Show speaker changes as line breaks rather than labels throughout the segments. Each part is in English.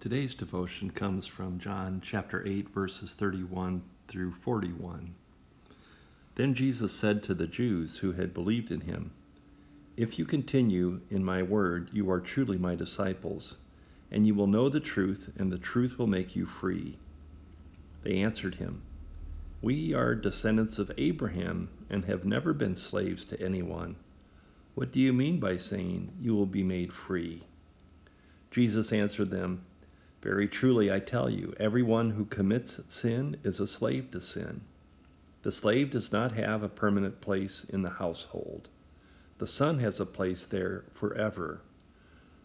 Today's devotion comes from John chapter 8, verses 31 through 41. Then Jesus said to the Jews who had believed in him, If you continue in my word, you are truly my disciples, and you will know the truth, and the truth will make you free. They answered him, We are descendants of Abraham and have never been slaves to anyone. What do you mean by saying you will be made free? Jesus answered them, Very truly I tell you, everyone who commits sin is a slave to sin. The slave does not have a permanent place in the household. The Son has a place there forever.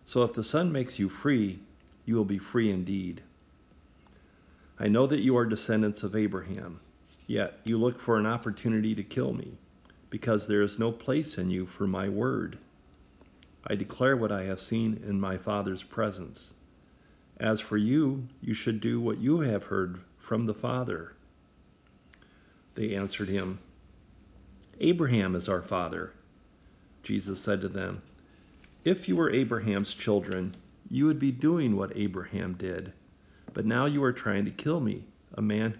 So if the Son makes you free, you will be free indeed. I know that you are descendants of Abraham, yet you look for an opportunity to kill me because there is no place in you for my word. I declare what I have seen in my Father's presence. As for you, you should do what you have heard from the Father. They answered him, Abraham is our father. Jesus said to them, If you were Abraham's children, you would be doing what Abraham did. But now you are trying to kill me, a man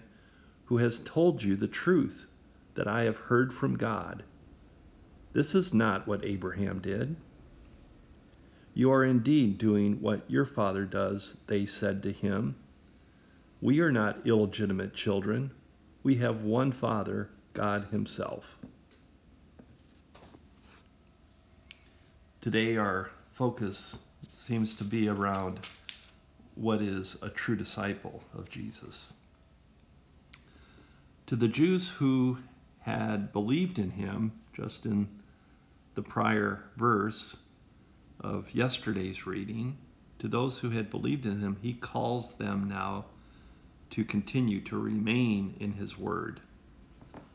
who has told you the truth that I have heard from God. This is not what Abraham did. You are indeed doing what your father does, they said to him. We are not illegitimate children. We have one Father, God Himself. Today, our focus seems to be around what is a true disciple of Jesus. To the Jews who had believed in him, just in the prior verse of yesterday's reading, to those who had believed in him, he calls them now to continue to remain in his word.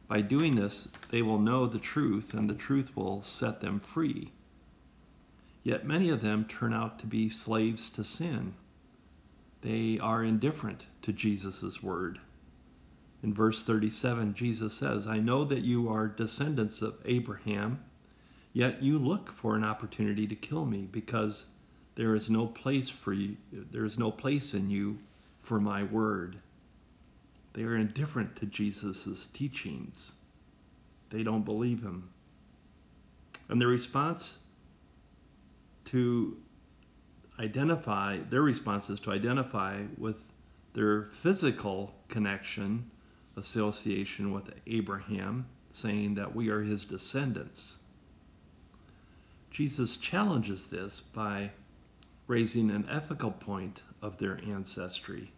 By doing this, they will know the truth, and the truth will set them free. Yet many of them turn out to be slaves to sin. They are indifferent to Jesus' word. In verse 37, Jesus says, I know that you are descendants of Abraham, yet you look for an opportunity to kill me because there is no place for you, there is no place in you for my word. They are indifferent to Jesus' teachings. They don't believe him. And the response to identify, their response is to identify with their physical connection association with Abraham, saying that we are his descendants. Jesus challenges this by raising an ethical point of their ancestry.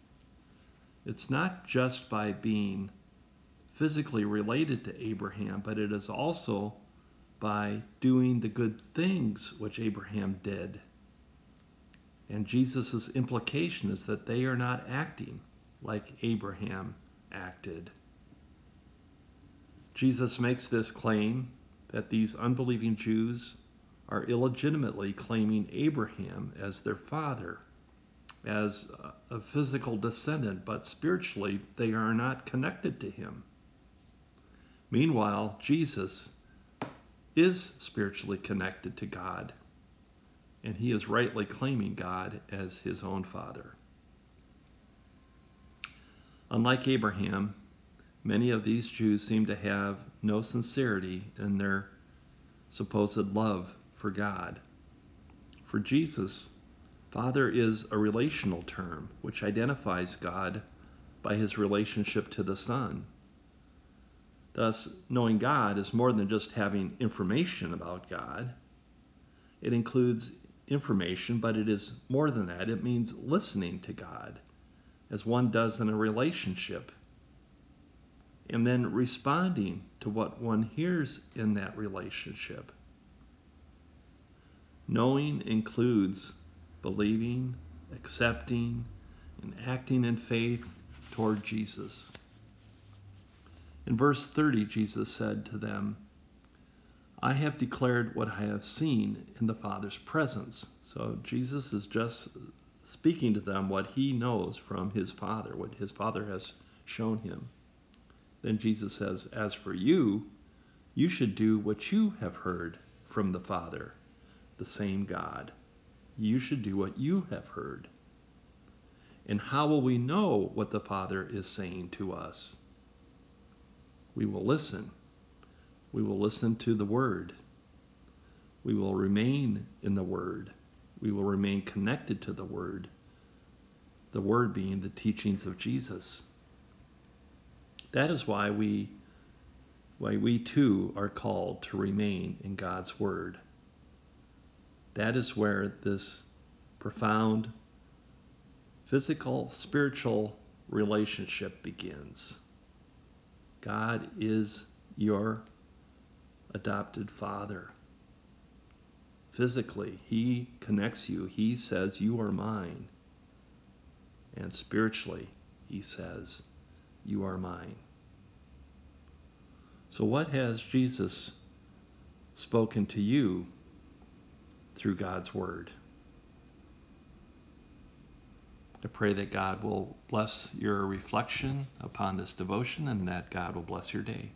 It's not just by being physically related to Abraham, but it is also by doing the good things which Abraham did. And Jesus' implication is that they are not acting like Abraham acted. Jesus makes this claim that these unbelieving Jews are illegitimately claiming Abraham as their father, as a physical descendant, but spiritually they are not connected to him. Meanwhile, Jesus is spiritually connected to God, and he is rightly claiming God as his own father. Unlike Abraham, many of these Jews seem to have no sincerity in their supposed love for God. For Jesus, Father is a relational term which identifies God by his relationship to the Son. Thus, knowing God is more than just having information about God. It includes information, but it is more than that. It means listening to God as one does in a relationship, and then responding to what one hears in that relationship. Knowing includes believing, accepting, and acting in faith toward Jesus. In verse 30, Jesus said to them, I have declared what I have seen in the Father's presence. So Jesus is just speaking to them what he knows from his Father, what his Father has shown him. Then Jesus says, As for you, you should do what you have heard from the Father, the same God. You should do what you have heard. And how will we know what the Father is saying to us? We will listen. We will listen to the Word. We will remain in the Word. We will remain connected to the Word. The Word being the teachings of Jesus. That is why we why we too are called to remain in God's Word. That is where this profound physical, spiritual relationship begins. God is your adopted father. Physically, He connects you. He says, You are mine. And spiritually, He says, You are mine. So, what has Jesus spoken to you through God's Word? I pray that God will bless your reflection upon this devotion and that God will bless your day.